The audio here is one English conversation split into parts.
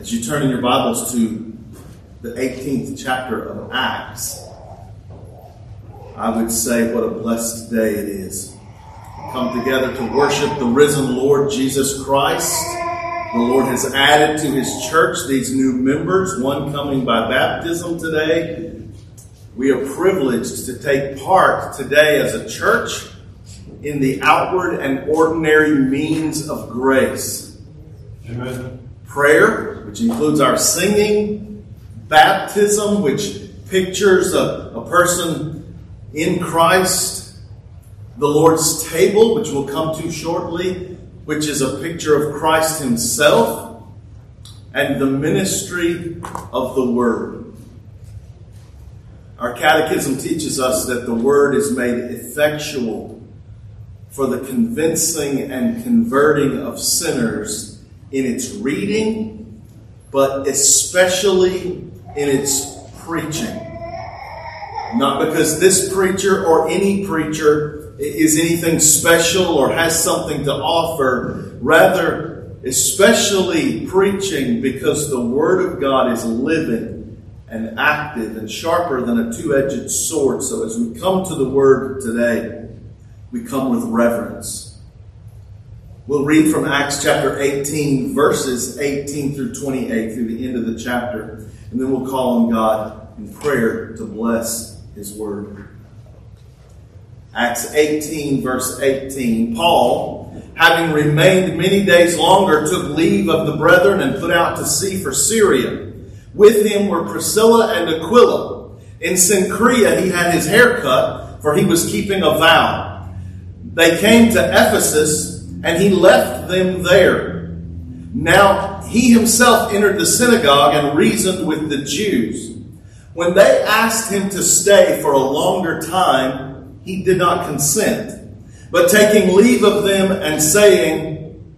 As you turn in your Bibles to the 18th chapter of Acts, I would say what a blessed day it is. Come together to worship the risen Lord Jesus Christ. The Lord has added to his church these new members, one coming by baptism today. We are privileged to take part today as a church in the outward and ordinary means of grace. Amen. Prayer, which includes our singing, baptism, which pictures a, a person in Christ, the Lord's table, which we'll come to shortly, which is a picture of Christ Himself, and the ministry of the Word. Our catechism teaches us that the Word is made effectual for the convincing and converting of sinners in its reading, but especially in its preaching. Not because this preacher or any preacher is anything special or has something to offer, rather, especially preaching because the Word of God is living and active and sharper than a two edged sword. So as we come to the Word today, we come with reverence. We'll read from Acts chapter 18, verses 18 through 28 through the end of the chapter, and then we'll call on God in prayer to bless His word. Acts 18, verse 18. Paul, having remained many days longer, took leave of the brethren and put out to sea for Syria. With him were Priscilla and Aquila. In Cenchrea he had his hair cut, for he was keeping a vow. They came to Ephesus and he left them there. Now he himself entered the synagogue and reasoned with the Jews. When they asked him to stay for a longer time, he did not consent. But taking leave of them and saying,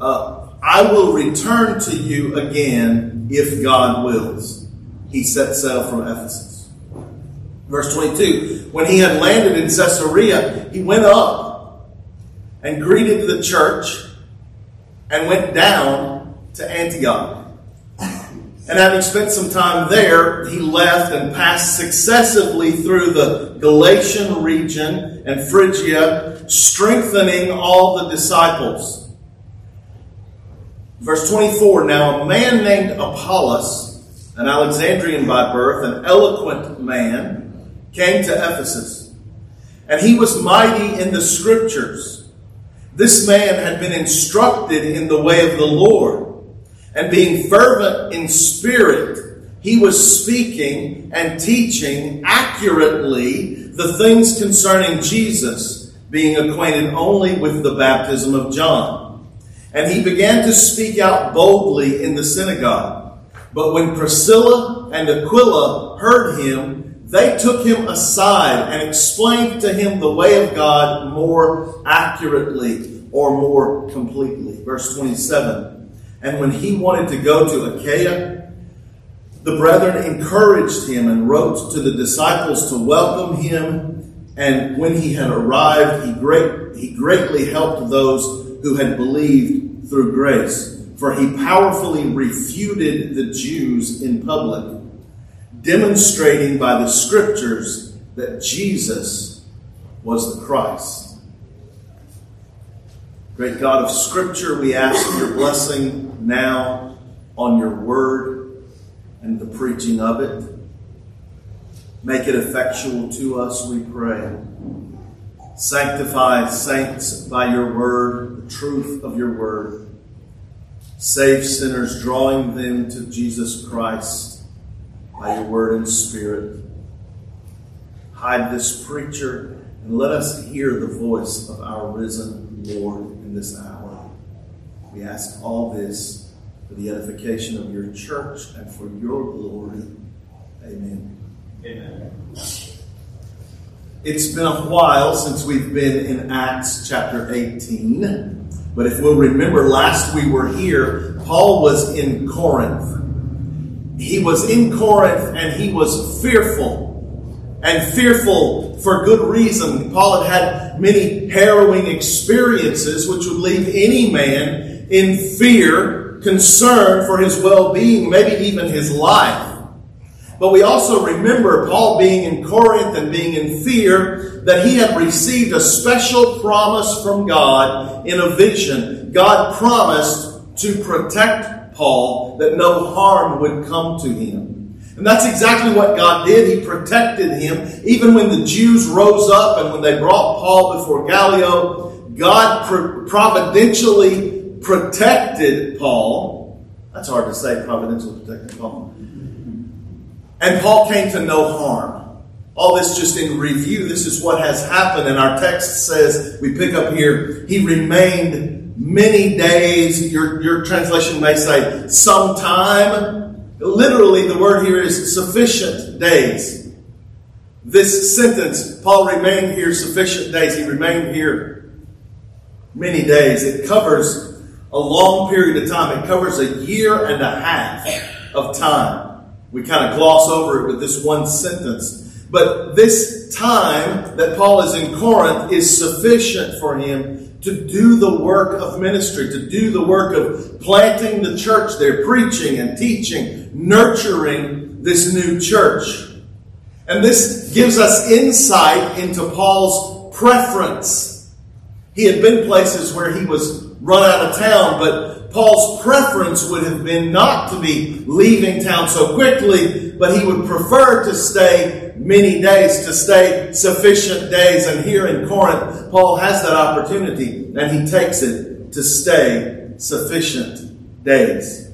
uh, I will return to you again if God wills, he set sail from Ephesus. Verse 22 When he had landed in Caesarea, he went up and greeted the church and went down to Antioch. And having spent some time there, he left and passed successively through the Galatian region and Phrygia, strengthening all the disciples. Verse 24 Now a man named Apollos, an Alexandrian by birth, an eloquent man, came to Ephesus. And he was mighty in the scriptures this man had been instructed in the way of the Lord, and being fervent in spirit, he was speaking and teaching accurately the things concerning Jesus, being acquainted only with the baptism of John. And he began to speak out boldly in the synagogue. But when Priscilla and Aquila heard him, they took him aside and explained to him the way of God more accurately or more completely. Verse 27 And when he wanted to go to Achaia, the brethren encouraged him and wrote to the disciples to welcome him. And when he had arrived, he, great, he greatly helped those who had believed through grace. For he powerfully refuted the Jews in public, demonstrating by the scriptures that Jesus was the Christ. Great God of Scripture, we ask your blessing now on your word and the preaching of it. Make it effectual to us, we pray. Sanctify saints by your word, the truth of your word. Save sinners, drawing them to Jesus Christ by your word and spirit. Hide this preacher and let us hear the voice of our risen Lord in this hour. We ask all this for the edification of your church and for your glory. Amen. Amen. It's been a while since we've been in Acts chapter 18. But if we'll remember, last we were here, Paul was in Corinth. He was in Corinth and he was fearful. And fearful for good reason. Paul had had many harrowing experiences which would leave any man in fear concern for his well being, maybe even his life. But we also remember Paul being in Corinth and being in fear that he had received a special promise from God in a vision. God promised to protect Paul, that no harm would come to him. And that's exactly what God did. He protected him. Even when the Jews rose up and when they brought Paul before Gallio, God providentially protected Paul. That's hard to say, providentially protected Paul. And Paul came to no harm. All this just in review. This is what has happened. And our text says, we pick up here, he remained many days. Your, your translation may say some time. Literally, the word here is sufficient days. This sentence, Paul remained here sufficient days. He remained here many days. It covers a long period of time. It covers a year and a half of time. We kind of gloss over it with this one sentence. But this time that Paul is in Corinth is sufficient for him to do the work of ministry, to do the work of planting the church there, preaching and teaching, nurturing this new church. And this gives us insight into Paul's preference. He had been places where he was run out of town, but Paul's preference would have been not to be leaving town so quickly, but he would prefer to stay many days, to stay sufficient days. And here in Corinth, Paul has that opportunity, and he takes it to stay sufficient days.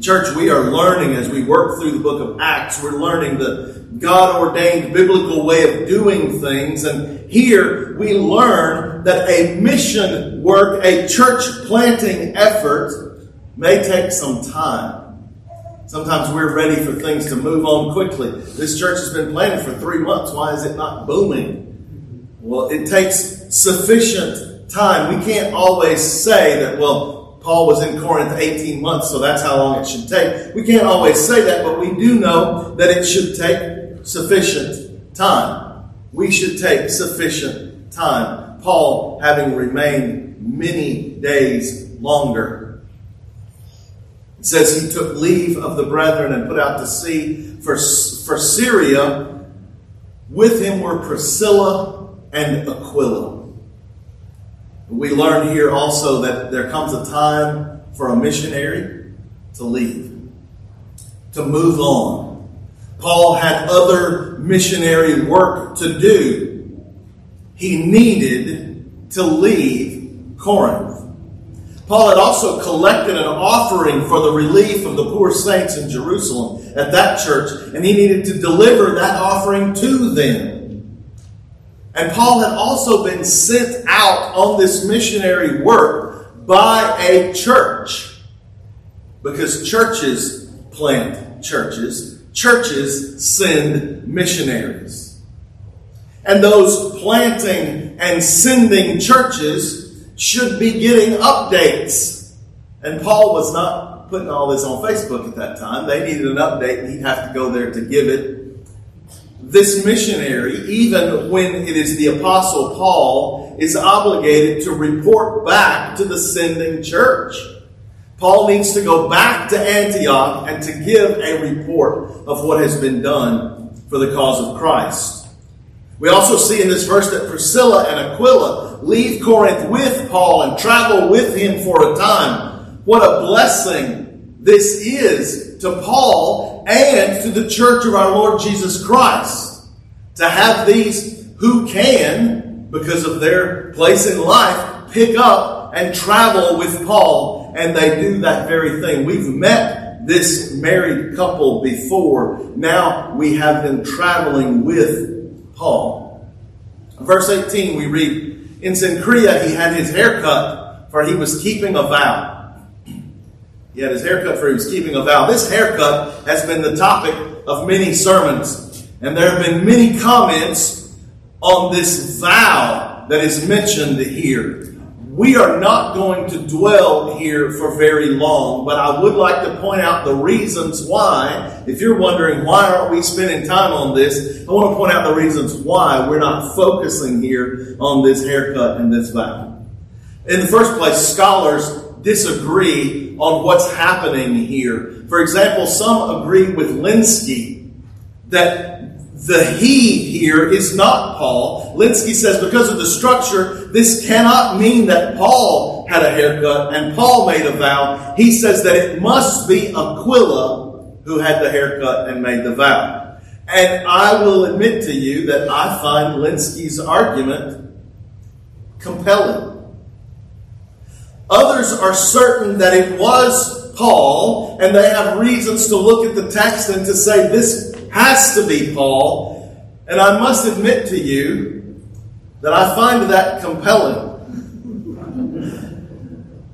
Church, we are learning as we work through the book of Acts, we're learning the God ordained biblical way of doing things. And here we learn that a mission work, a church planting effort, may take some time. Sometimes we're ready for things to move on quickly. This church has been planted for three months. Why is it not booming? Well, it takes sufficient time. We can't always say that, well, Paul was in Corinth 18 months, so that's how long it should take. We can't always say that, but we do know that it should take sufficient time. We should take sufficient time. Paul having remained many days longer. It says he took leave of the brethren and put out to sea for, for Syria. With him were Priscilla and Aquila. We learn here also that there comes a time for a missionary to leave, to move on. Paul had other missionary work to do. He needed to leave Corinth. Paul had also collected an offering for the relief of the poor saints in Jerusalem at that church, and he needed to deliver that offering to them. And Paul had also been sent out on this missionary work by a church. Because churches plant churches, churches send missionaries. And those planting and sending churches should be getting updates. And Paul was not putting all this on Facebook at that time. They needed an update, and he'd have to go there to give it this missionary, even when it is the Apostle Paul, is obligated to report back to the sending church. Paul needs to go back to Antioch and to give a report of what has been done for the cause of Christ. We also see in this verse that Priscilla and Aquila leave Corinth with Paul and travel with him for a time. What a blessing this is to Paul and to the church of our Lord Jesus Christ. To have these who can, because of their place in life, pick up and travel with Paul, and they do that very thing. We've met this married couple before. Now we have them traveling with Paul. Verse 18, we read, In Cenchrea he had his hair cut, for he was keeping a vow. He had his haircut for he was keeping a vow. This haircut has been the topic of many sermons, and there have been many comments on this vow that is mentioned here. We are not going to dwell here for very long, but I would like to point out the reasons why. If you're wondering why aren't we spending time on this, I want to point out the reasons why we're not focusing here on this haircut and this vow. In the first place, scholars disagree on what's happening here. For example, some agree with Lenski that the he here is not Paul. Lenski says because of the structure, this cannot mean that Paul had a haircut and Paul made a vow. He says that it must be Aquila who had the haircut and made the vow. And I will admit to you that I find Lenski's argument compelling. Others are certain that it was Paul, and they have reasons to look at the text and to say this has to be Paul. And I must admit to you that I find that compelling.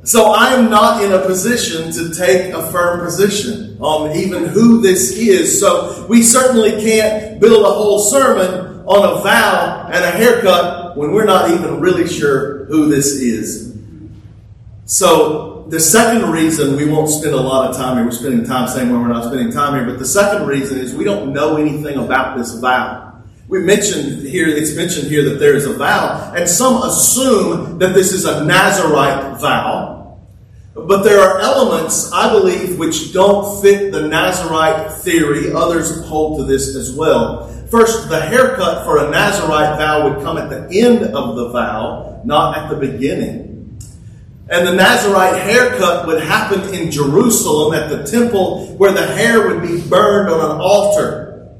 So I am not in a position to take a firm position on even who this is. So we certainly can't build a whole sermon on a vow and a haircut when we're not even really sure who this is. So the second reason we won't spend a lot of time here, we're spending time saying when we're not spending time here, but the second reason is we don't know anything about this vow. We mentioned here, it's mentioned here that there is a vow, and some assume that this is a Nazarite vow. But there are elements, I believe, which don't fit the Nazarite theory. Others hold to this as well. First, the haircut for a Nazarite vow would come at the end of the vow, not at the beginning. And the Nazarite haircut would happen in Jerusalem at the temple where the hair would be burned on an altar.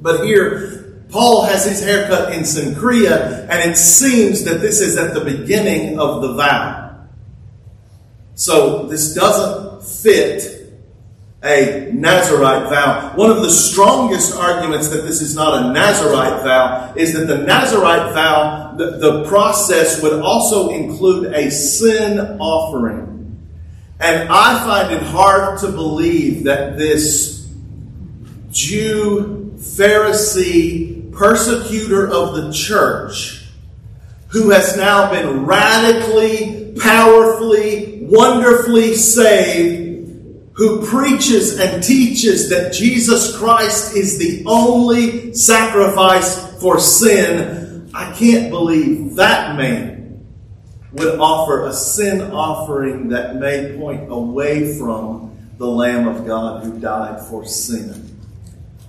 But here, Paul has his haircut in Cenchrea, and it seems that this is at the beginning of the vow. So this doesn't fit a Nazarite vow. One of the strongest arguments that this is not a Nazarite vow is that the Nazarite vow, the, the process would also include a sin offering. And I find it hard to believe that this Jew, Pharisee, persecutor of the church, who has now been radically, powerfully, wonderfully saved, who preaches and teaches that Jesus Christ is the only sacrifice for sin, I can't believe that man would offer a sin offering that may point away from the Lamb of God who died for sin.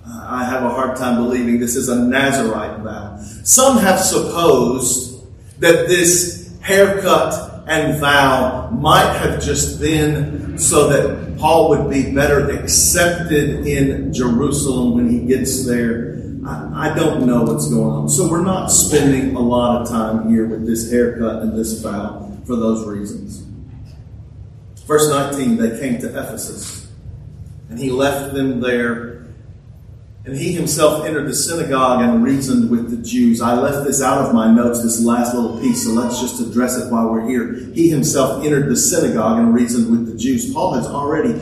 Uh, I have a hard time believing this is a Nazarite vow. Some have supposed that this haircut and vow might have just been so that Paul would be better accepted in Jerusalem when he gets there. I, I, don't know what's going on. So we're not spending a lot of time here with this haircut and this vow for those reasons. Verse 19, they came to Ephesus, and he left them there and he himself entered the synagogue and reasoned with the Jews. I left this out of my notes, this last little piece, so let's just address it while we're here. He himself entered the synagogue and reasoned with the Jews. Paul has already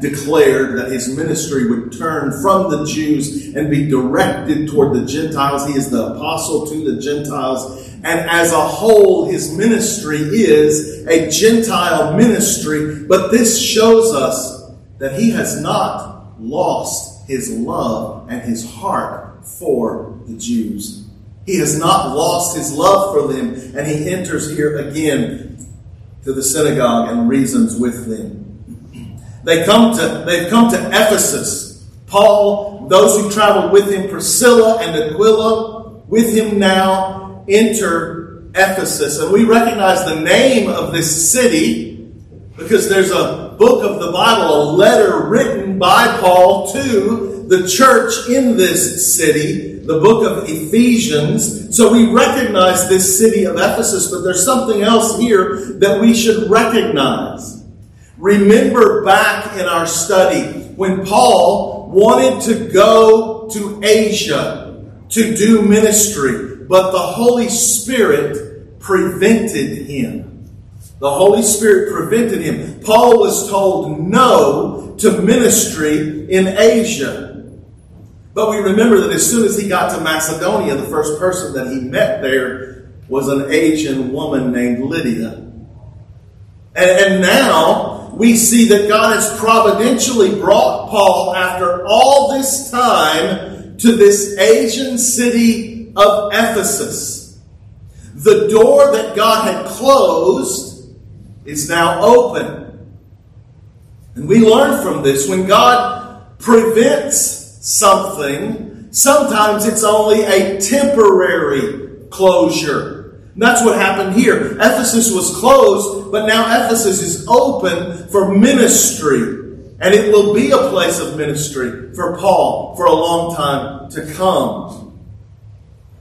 declared that his ministry would turn from the Jews and be directed toward the Gentiles. He is the apostle to the Gentiles. And as a whole, his ministry is a Gentile ministry. But this shows us that he has not lost his love and his heart for the Jews. He has not lost his love for them, and he enters here again to the synagogue and reasons with them. They come to, they've come to Ephesus. Paul, those who traveled with him, Priscilla and Aquila, with him now enter Ephesus. And we recognize the name of this city because there's a book of the Bible, a letter written by Paul to the church in this city, the book of Ephesians. So we recognize this city of Ephesus, but there's something else here that we should recognize. Remember back in our study when Paul wanted to go to Asia to do ministry, but the Holy Spirit prevented him. The Holy Spirit prevented him. Paul was told no to ministry in Asia. But we remember that as soon as he got to Macedonia, the first person that he met there was an Asian woman named Lydia. And, and now we see that God has providentially brought Paul after all this time to this Asian city of Ephesus. The door that God had closed is now open. And we learn from this when God prevents something, sometimes it's only a temporary closure. And that's what happened here. Ephesus was closed, but now Ephesus is open for ministry. And it will be a place of ministry for Paul for a long time to come.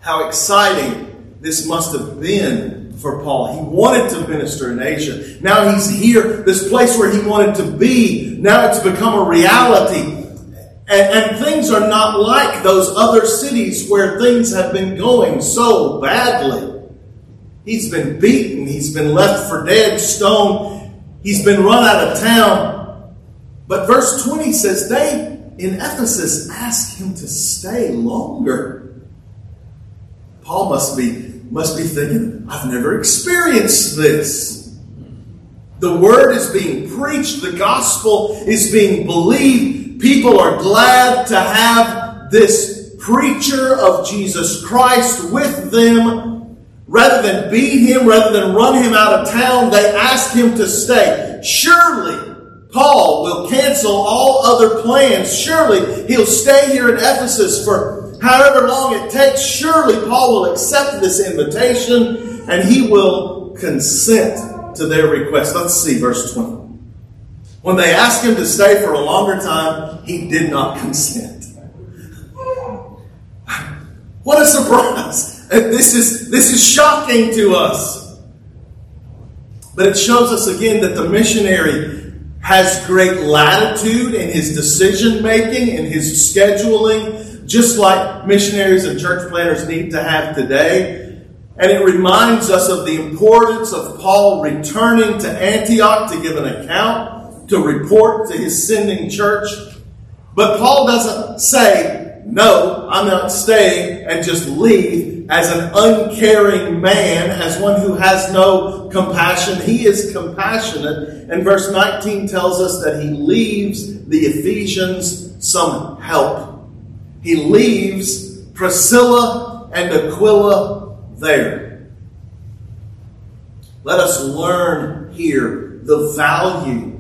How exciting this must have been for Paul. He wanted to minister in Asia. Now he's here, this place where he wanted to be. Now it's become a reality. And, and, things are not like those other cities where things have been going so badly. He's been beaten. He's been left for dead, stoned. He's been run out of town. But verse 20 says they in Ephesus asked him to stay longer. Paul must be must be thinking, I've never experienced this. The word is being preached, the gospel is being believed. People are glad to have this preacher of Jesus Christ with them. Rather than beat him, rather than run him out of town, they ask him to stay. Surely Paul will cancel all other plans. Surely he'll stay here in Ephesus for however long it takes, surely Paul will accept this invitation and he will consent to their request. Let's see verse 20. When they asked him to stay for a longer time, he did not consent. What a surprise! This is, this is shocking to us. But it shows us again that the missionary has great latitude in his decision making, in his scheduling, just like missionaries and church planners need to have today. And it reminds us of the importance of Paul returning to Antioch to give an account, to report to his sending church. But Paul doesn't say, no, I'm not staying and just leave as an uncaring man, as one who has no compassion. He is compassionate. And verse 19 tells us that he leaves the Ephesians some help. He leaves Priscilla and Aquila there. Let us learn here the value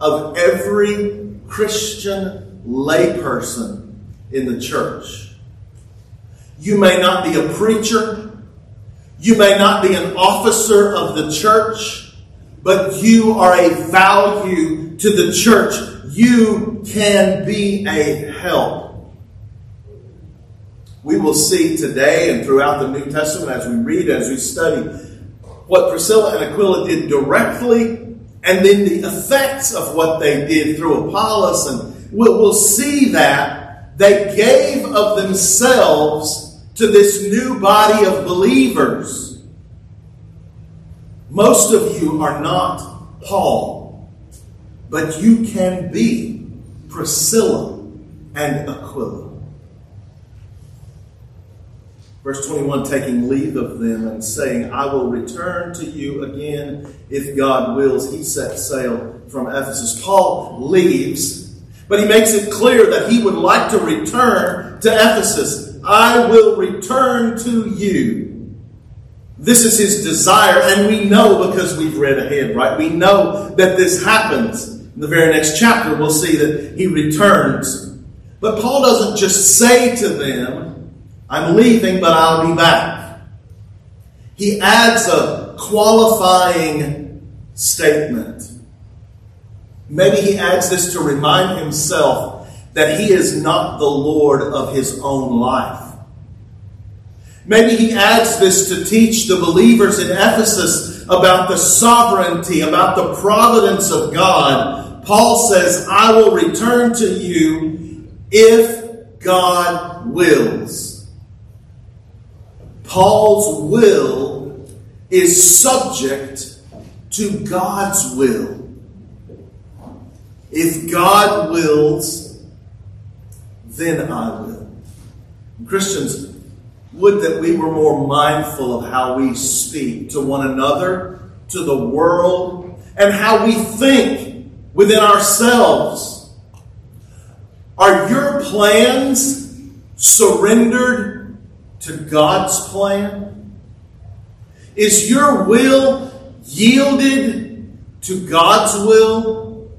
of every Christian layperson in the church. You may not be a preacher. You may not be an officer of the church, but you are a value to the church. You can be a help we will see today and throughout the New Testament as we read, as we study, what Priscilla and Aquila did directly, and then the effects of what they did through Apollos. And we'll, we'll see that they gave of themselves to this new body of believers. Most of you are not Paul, but you can be Priscilla and Aquila. Verse 21 taking leave of them and saying, I will return to you again if God wills. He set sail from Ephesus. Paul leaves, but he makes it clear that he would like to return to Ephesus. I will return to you. This is his desire, and we know because we've read ahead, right? We know that this happens. In the very next chapter, we'll see that he returns. But Paul doesn't just say to them, I'm leaving, but I'll be back. He adds a qualifying statement. Maybe he adds this to remind himself that he is not the Lord of his own life. Maybe he adds this to teach the believers in Ephesus about the sovereignty, about the providence of God. Paul says, I will return to you if God wills. Paul's will is subject to God's will. If God wills, then I will. Christians, would that we were more mindful of how we speak to one another, to the world, and how we think within ourselves. Are your plans surrendered to God's plan? Is your will yielded to God's will,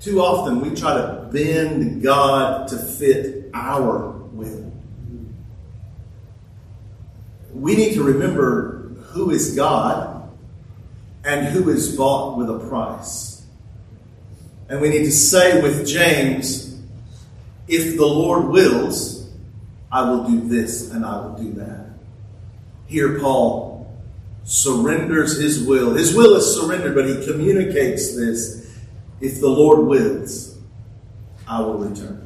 too often we try to bend God to fit our will. We need to remember who is God and who is bought with a price. And we need to say with James, if the Lord wills, I will do this and I will do that. Here, Paul surrenders his will. His will is surrendered, but he communicates this. If the Lord wills, I will return.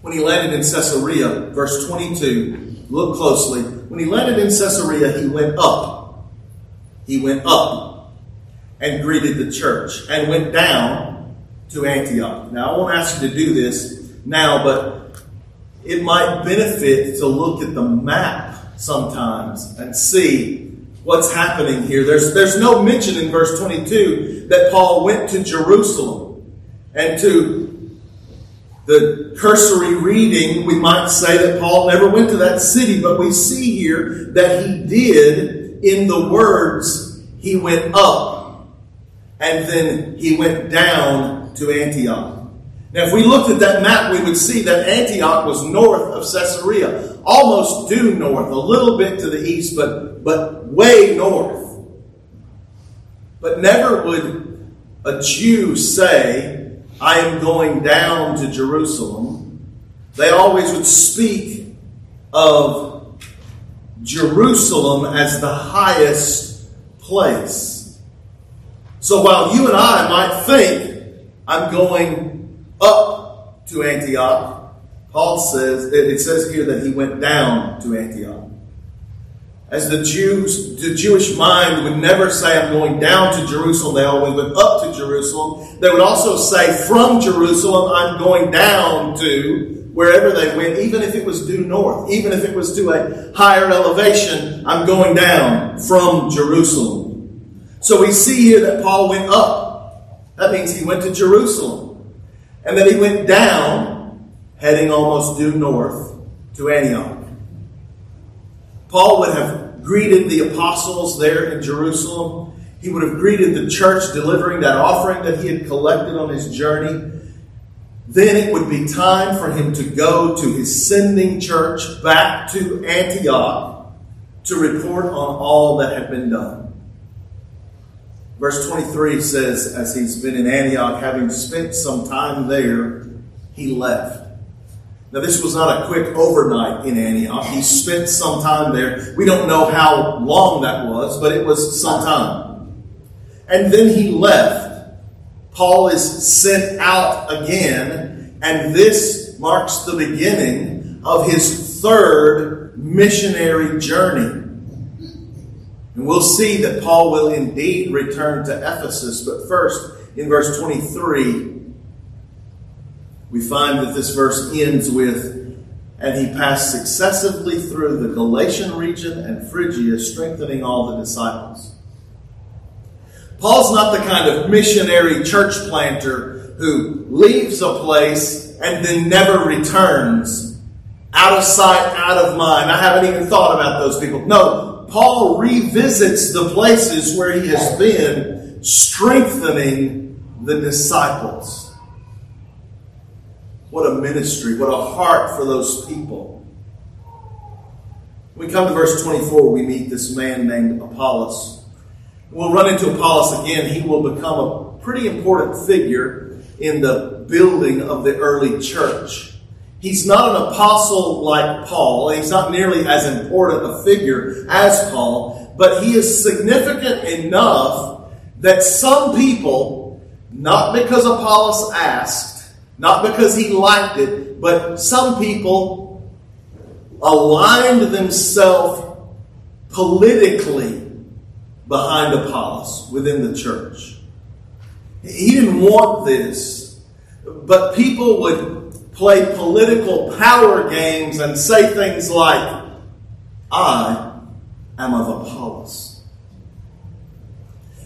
When he landed in Caesarea, verse 22, look closely. When he landed in Caesarea, he went up. He went up and greeted the church and went down to Antioch. Now, I won't ask you to do this now, but it might benefit to look at the map sometimes and see what's happening here. There's, there's no mention in verse 22 that Paul went to Jerusalem. And to the cursory reading, we might say that Paul never went to that city, but we see here that he did in the words, he went up and then he went down to Antioch. Now, if we looked at that map, we would see that Antioch was north of Caesarea, almost due north, a little bit to the east, but, but way north. But never would a Jew say, I am going down to Jerusalem. They always would speak of Jerusalem as the highest place. So while you and I might think, I'm going up to Antioch, Paul says, it says here that he went down to Antioch. As the Jews, the Jewish mind would never say, I'm going down to Jerusalem. They always went up to Jerusalem. They would also say, from Jerusalem, I'm going down to wherever they went, even if it was due north, even if it was to a higher elevation, I'm going down from Jerusalem. So we see here that Paul went up. That means he went to Jerusalem. And then he went down, heading almost due north to Antioch. Paul would have greeted the apostles there in Jerusalem. He would have greeted the church, delivering that offering that he had collected on his journey. Then it would be time for him to go to his sending church back to Antioch to report on all that had been done. Verse 23 says, as he's been in Antioch, having spent some time there, he left. Now, this was not a quick overnight in Antioch. He spent some time there. We don't know how long that was, but it was some time. And then he left. Paul is sent out again, and this marks the beginning of his third missionary journey. And we'll see that Paul will indeed return to Ephesus, but first, in verse 23, we find that this verse ends with, And he passed successively through the Galatian region and Phrygia, strengthening all the disciples. Paul's not the kind of missionary church planter who leaves a place and then never returns. Out of sight, out of mind. I haven't even thought about those people. No, Paul revisits the places where he has been, strengthening the disciples. What a ministry, what a heart for those people. When we come to verse 24, we meet this man named Apollos. We'll run into Apollos again. He will become a pretty important figure in the building of the early church. He's not an apostle like Paul. He's not nearly as important a figure as Paul, but he is significant enough that some people, not because Apollos asked, not because he liked it, but some people aligned themselves politically behind Apollos within the church. He didn't want this, but people would play political power games and say things like, I am of Apollos.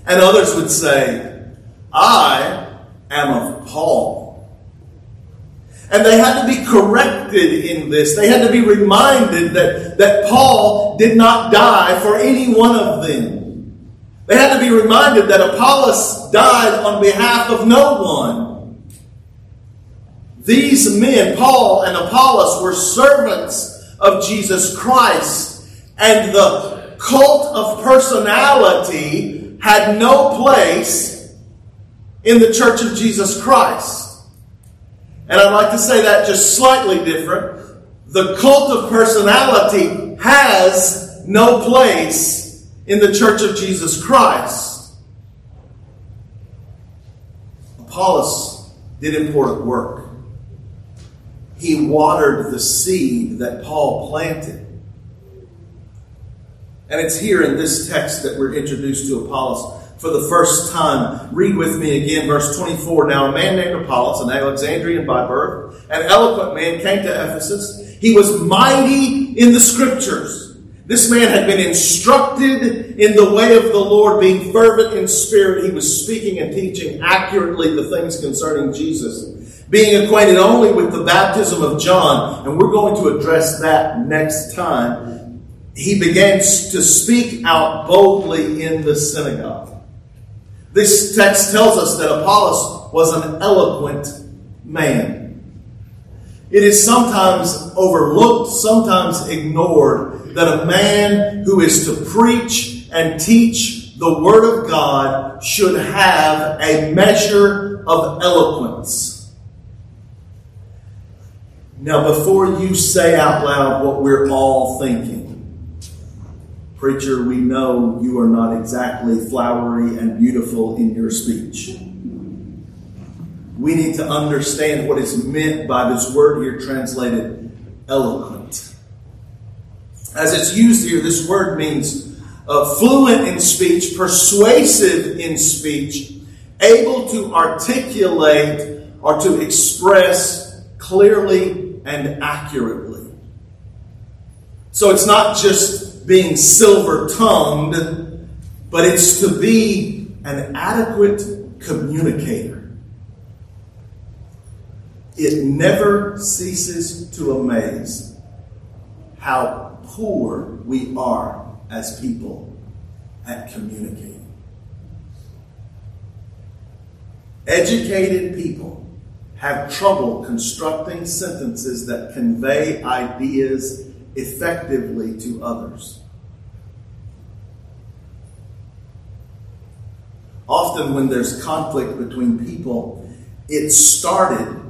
And others would say, I am of Paul. And they had to be corrected in this. They had to be reminded that, that Paul did not die for any one of them. They had to be reminded that Apollos died on behalf of no one. These men, Paul and Apollos, were servants of Jesus Christ, and the cult of personality had no place in the church of Jesus Christ. And I'd like to say that just slightly different. The cult of personality has no place in the church of Jesus Christ. Apollos did important work. He watered the seed that Paul planted. And it's here in this text that we're introduced to Apollos for the first time. Read with me again, verse 24. Now, a man named Apollos, an Alexandrian by birth, an eloquent man, came to Ephesus. He was mighty in the scriptures this man had been instructed in the way of the Lord, being fervent in spirit. He was speaking and teaching accurately the things concerning Jesus, being acquainted only with the baptism of John. And we're going to address that next time. He began to speak out boldly in the synagogue. This text tells us that Apollos was an eloquent man. It is sometimes overlooked, sometimes ignored that a man who is to preach and teach the Word of God should have a measure of eloquence. Now, before you say out loud what we're all thinking, Preacher, we know you are not exactly flowery and beautiful in your speech. We need to understand what is meant by this word here translated eloquent. As it's used here, this word means uh, fluent in speech, persuasive in speech, able to articulate or to express clearly and accurately. So it's not just being silver tongued, but it's to be an adequate communicator. It never ceases to amaze how poor we are as people at communicating. Educated people have trouble constructing sentences that convey ideas effectively to others. Often, when there's conflict between people, it started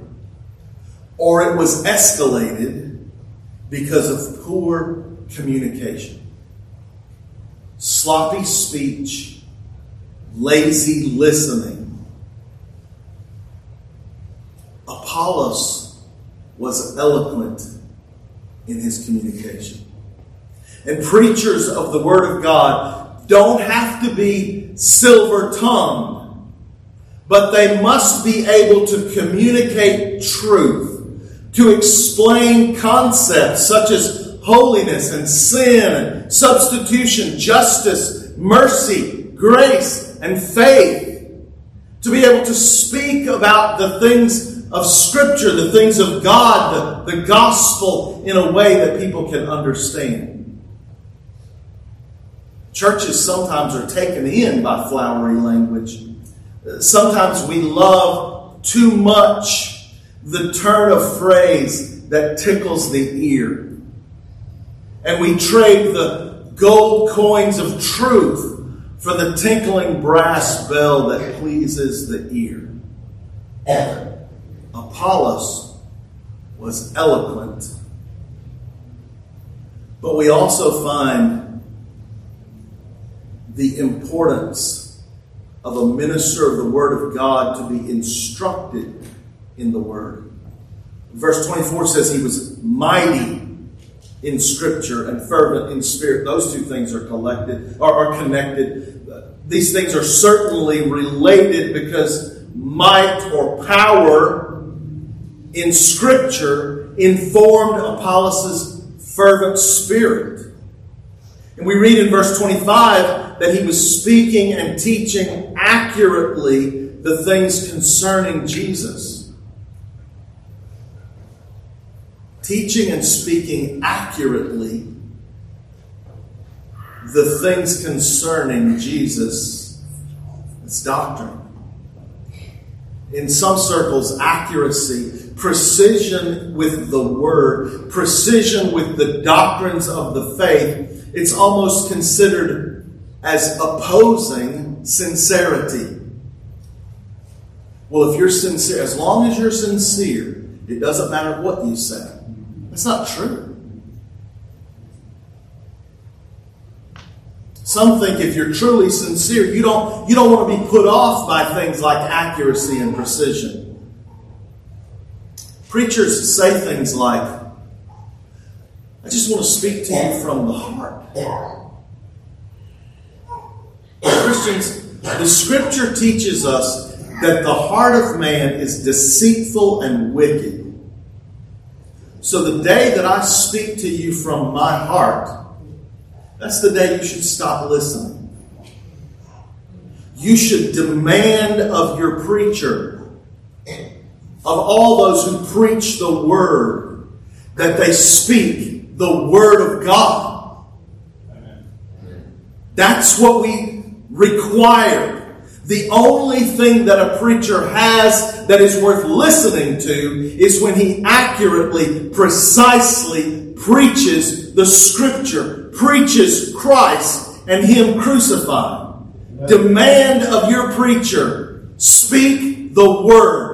or it was escalated because of poor communication. Sloppy speech, lazy listening. Apollos was eloquent in his communication. And preachers of the Word of God don't have to be silver tongued, but they must be able to communicate truth, to explain concepts such as holiness and sin, substitution, justice, mercy, grace, and faith. To be able to speak about the things of Scripture, the things of God, the, the gospel in a way that people can understand. Churches sometimes are taken in by flowery language. Uh, sometimes we love too much the turn of phrase that tickles the ear and we trade the gold coins of truth for the tinkling brass bell that pleases the ear. Apollos was eloquent, but we also find the importance of a minister of the Word of God to be instructed in the Word. Verse 24 says he was mighty in Scripture and fervent in spirit. Those two things are collected are, are connected. These things are certainly related because might or power in Scripture informed Apollos' fervent spirit. And we read in verse 25 that he was speaking and teaching accurately the things concerning Jesus. teaching and speaking accurately the things concerning Jesus, its doctrine. In some circles, accuracy, precision with the word, precision with the doctrines of the faith, it's almost considered as opposing sincerity. Well, if you're sincere, as long as you're sincere, it doesn't matter what you say. That's not true. Some think if you're truly sincere, you don't, you don't want to be put off by things like accuracy and precision. Preachers say things like, I just want to speak to you from the heart. Christians, the scripture teaches us that the heart of man is deceitful and wicked. So the day that I speak to you from my heart, that's the day you should stop listening. You should demand of your preacher, of all those who preach the word, that they speak the word of God. That's what we require. The only thing that a preacher has that is worth listening to is when he accurately, precisely preaches the scripture preaches Christ and Him crucified. Amen. Demand of your preacher, speak the word.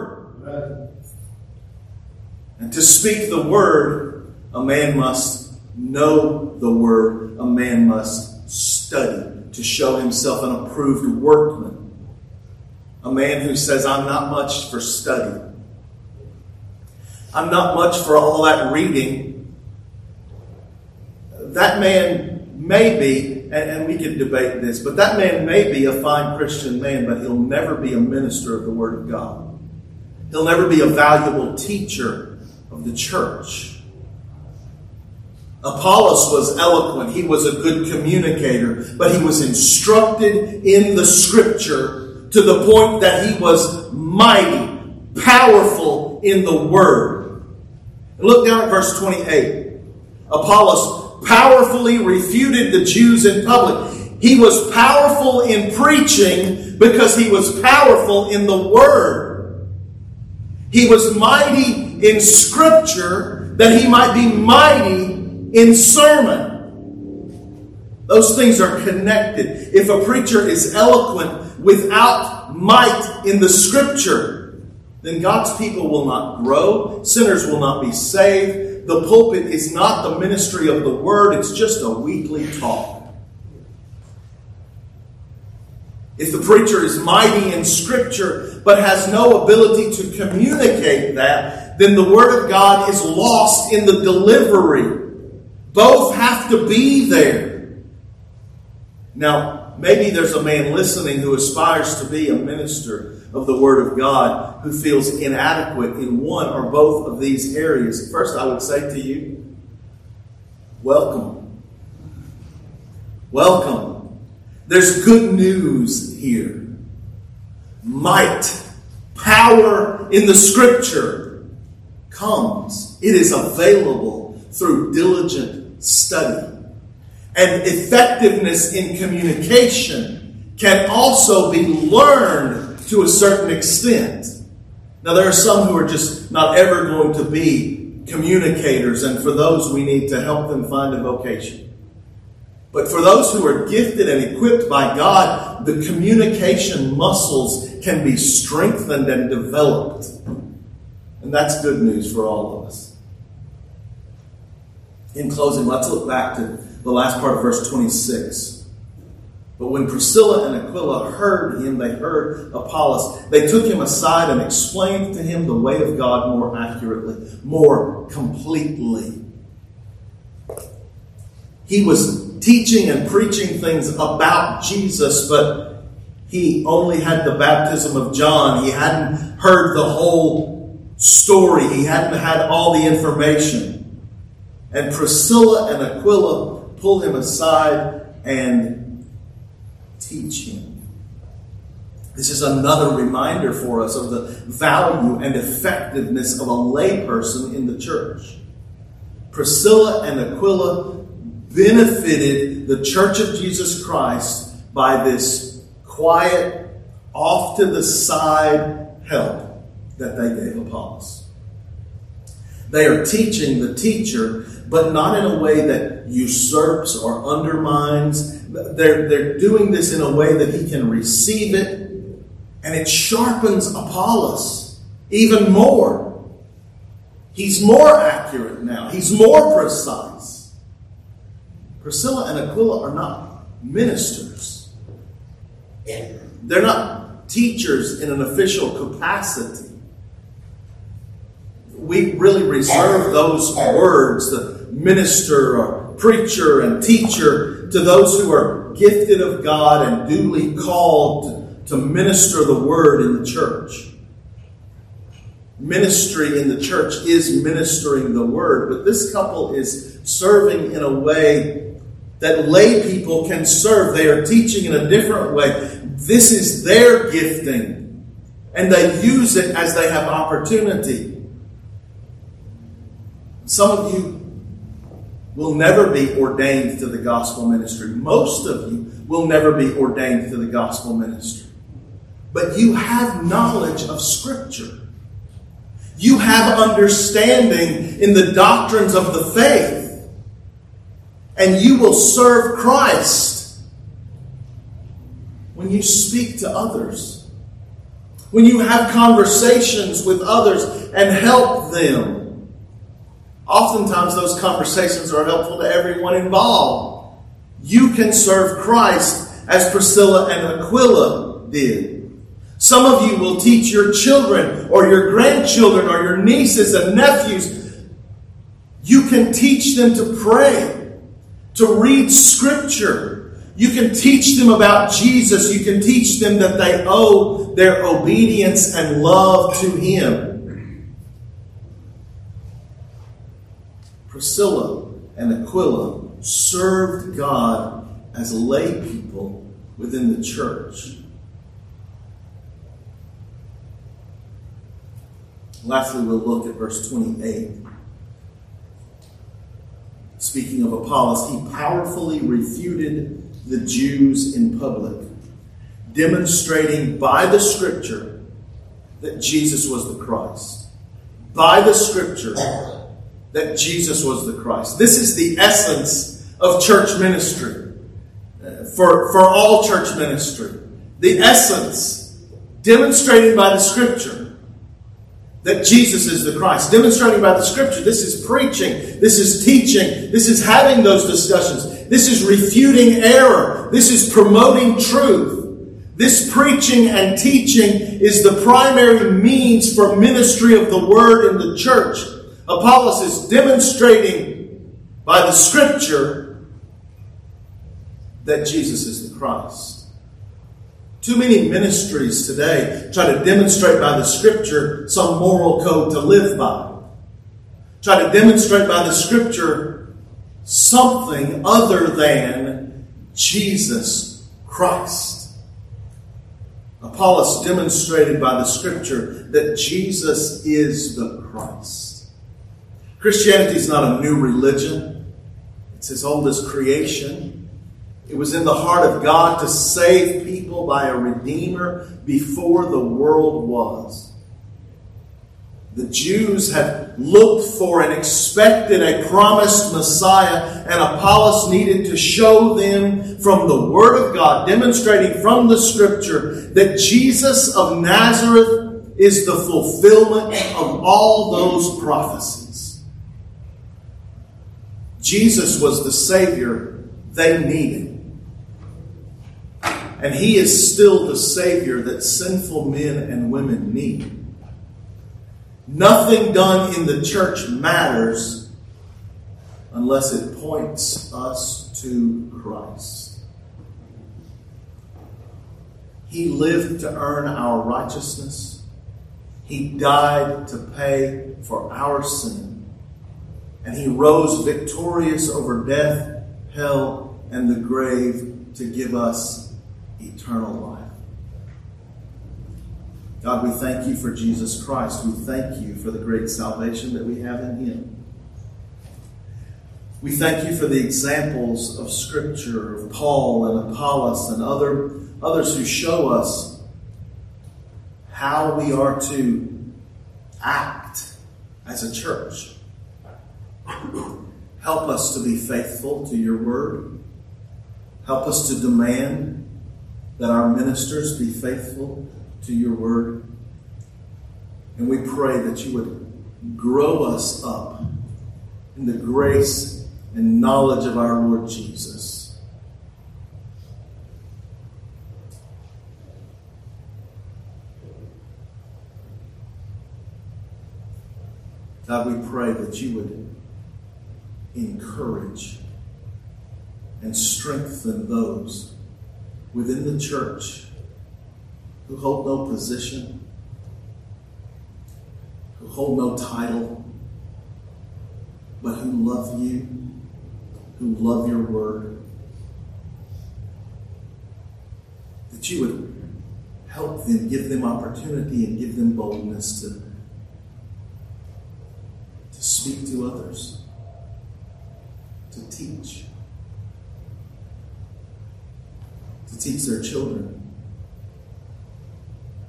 And to speak the word, a man must know the word, a man must study to show himself an approved workman. A man who says, I'm not much for study. I'm not much for all that reading that man may be, and we can debate this, but that man may be a fine Christian man, but he'll never be a minister of the Word of God. He'll never be a valuable teacher of the church. Apollos was eloquent. He was a good communicator, but he was instructed in the scripture to the point that he was mighty, powerful in the word. Look down at verse 28. Apollos powerfully refuted the Jews in public. He was powerful in preaching because he was powerful in the word. He was mighty in scripture that he might be mighty in sermon. Those things are connected. If a preacher is eloquent without might in the scripture, then God's people will not grow, sinners will not be saved, the pulpit is not the ministry of the word, it's just a weekly talk. If the preacher is mighty in scripture but has no ability to communicate that, then the word of God is lost in the delivery. Both have to be there. Now, maybe there's a man listening who aspires to be a minister of the Word of God who feels inadequate in one or both of these areas, first I would say to you, welcome. Welcome. There's good news here. Might, power in the Scripture comes. It is available through diligent study. And effectiveness in communication can also be learned to a certain extent. Now, there are some who are just not ever going to be communicators, and for those, we need to help them find a vocation. But for those who are gifted and equipped by God, the communication muscles can be strengthened and developed. And that's good news for all of us. In closing, let's look back to the last part of verse 26. But when Priscilla and Aquila heard him, they heard Apollos. They took him aside and explained to him the way of God more accurately, more completely. He was teaching and preaching things about Jesus, but he only had the baptism of John. He hadn't heard the whole story, he hadn't had all the information. And Priscilla and Aquila pulled him aside and teach him. This is another reminder for us of the value and effectiveness of a layperson in the church. Priscilla and Aquila benefited the Church of Jesus Christ by this quiet, off to the side help that they gave Apollos. They are teaching the teacher, but not in a way that usurps or undermines. They're, they're doing this in a way that he can receive it, and it sharpens Apollos even more. He's more accurate now, he's more precise. Priscilla and Aquila are not ministers, they're not teachers in an official capacity. We really reserve those words, the minister or preacher and teacher, to those who are gifted of God and duly called to minister the word in the church ministry in the church is ministering the word, but this couple is serving in a way that lay people can serve. They are teaching in a different way. This is their gifting, and they use it as they have opportunity. Some of you will never be ordained to the gospel ministry. Most of you will never be ordained to the gospel ministry. But you have knowledge of Scripture. You have understanding in the doctrines of the faith. And you will serve Christ when you speak to others. When you have conversations with others and help them. Oftentimes, those conversations are helpful to everyone involved. You can serve Christ as Priscilla and Aquila did. Some of you will teach your children or your grandchildren or your nieces and nephews. You can teach them to pray, to read scripture. You can teach them about Jesus. You can teach them that they owe their obedience and love to Him. Priscilla and Aquila served God as lay people within the church. Lastly, we'll look at verse 28. Speaking of Apollos, he powerfully refuted the Jews in public, demonstrating by the scripture that Jesus was the Christ. By the scripture that Jesus was the Christ. This is the essence of church ministry, uh, for, for all church ministry. The essence demonstrated by the scripture that Jesus is the Christ, demonstrating by the scripture. This is preaching. This is teaching. This is having those discussions. This is refuting error. This is promoting truth. This preaching and teaching is the primary means for ministry of the word in the church. Apollos is demonstrating by the scripture that Jesus is the Christ. Too many ministries today try to demonstrate by the scripture some moral code to live by. Try to demonstrate by the scripture something other than Jesus Christ. Apollos demonstrated by the scripture that Jesus is the Christ. Christianity is not a new religion. It's as old as creation. It was in the heart of God to save people by a Redeemer before the world was. The Jews had looked for and expected a promised Messiah, and Apollos needed to show them from the Word of God, demonstrating from the Scripture that Jesus of Nazareth is the fulfillment of all those prophecies. Jesus was the Savior they needed. And He is still the Savior that sinful men and women need. Nothing done in the church matters unless it points us to Christ. He lived to earn our righteousness. He died to pay for our sin. And he rose victorious over death, hell, and the grave to give us eternal life. God, we thank you for Jesus Christ. We thank you for the great salvation that we have in him. We thank you for the examples of Scripture, of Paul and Apollos and other, others who show us how we are to act as a church. Help us to be faithful to your word. Help us to demand that our ministers be faithful to your word. And we pray that you would grow us up in the grace and knowledge of our Lord Jesus. God, we pray that you would encourage and strengthen those within the church who hold no position, who hold no title, but who love you, who love your word. That you would help them, give them opportunity, and give them boldness to, to speak to others, teach, to teach their children.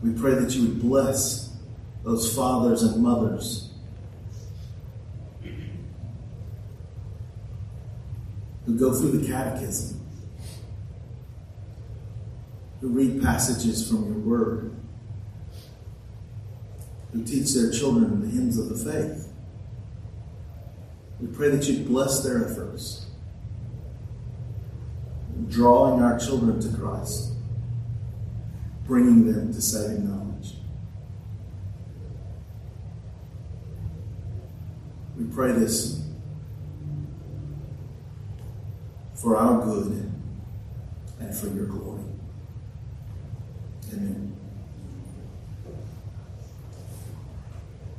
We pray that you would bless those fathers and mothers who go through the catechism, who read passages from your word, who teach their children the hymns of the faith. We pray that you bless their efforts, drawing our children to Christ, bringing them to saving knowledge. We pray this for our good and for your glory. Amen.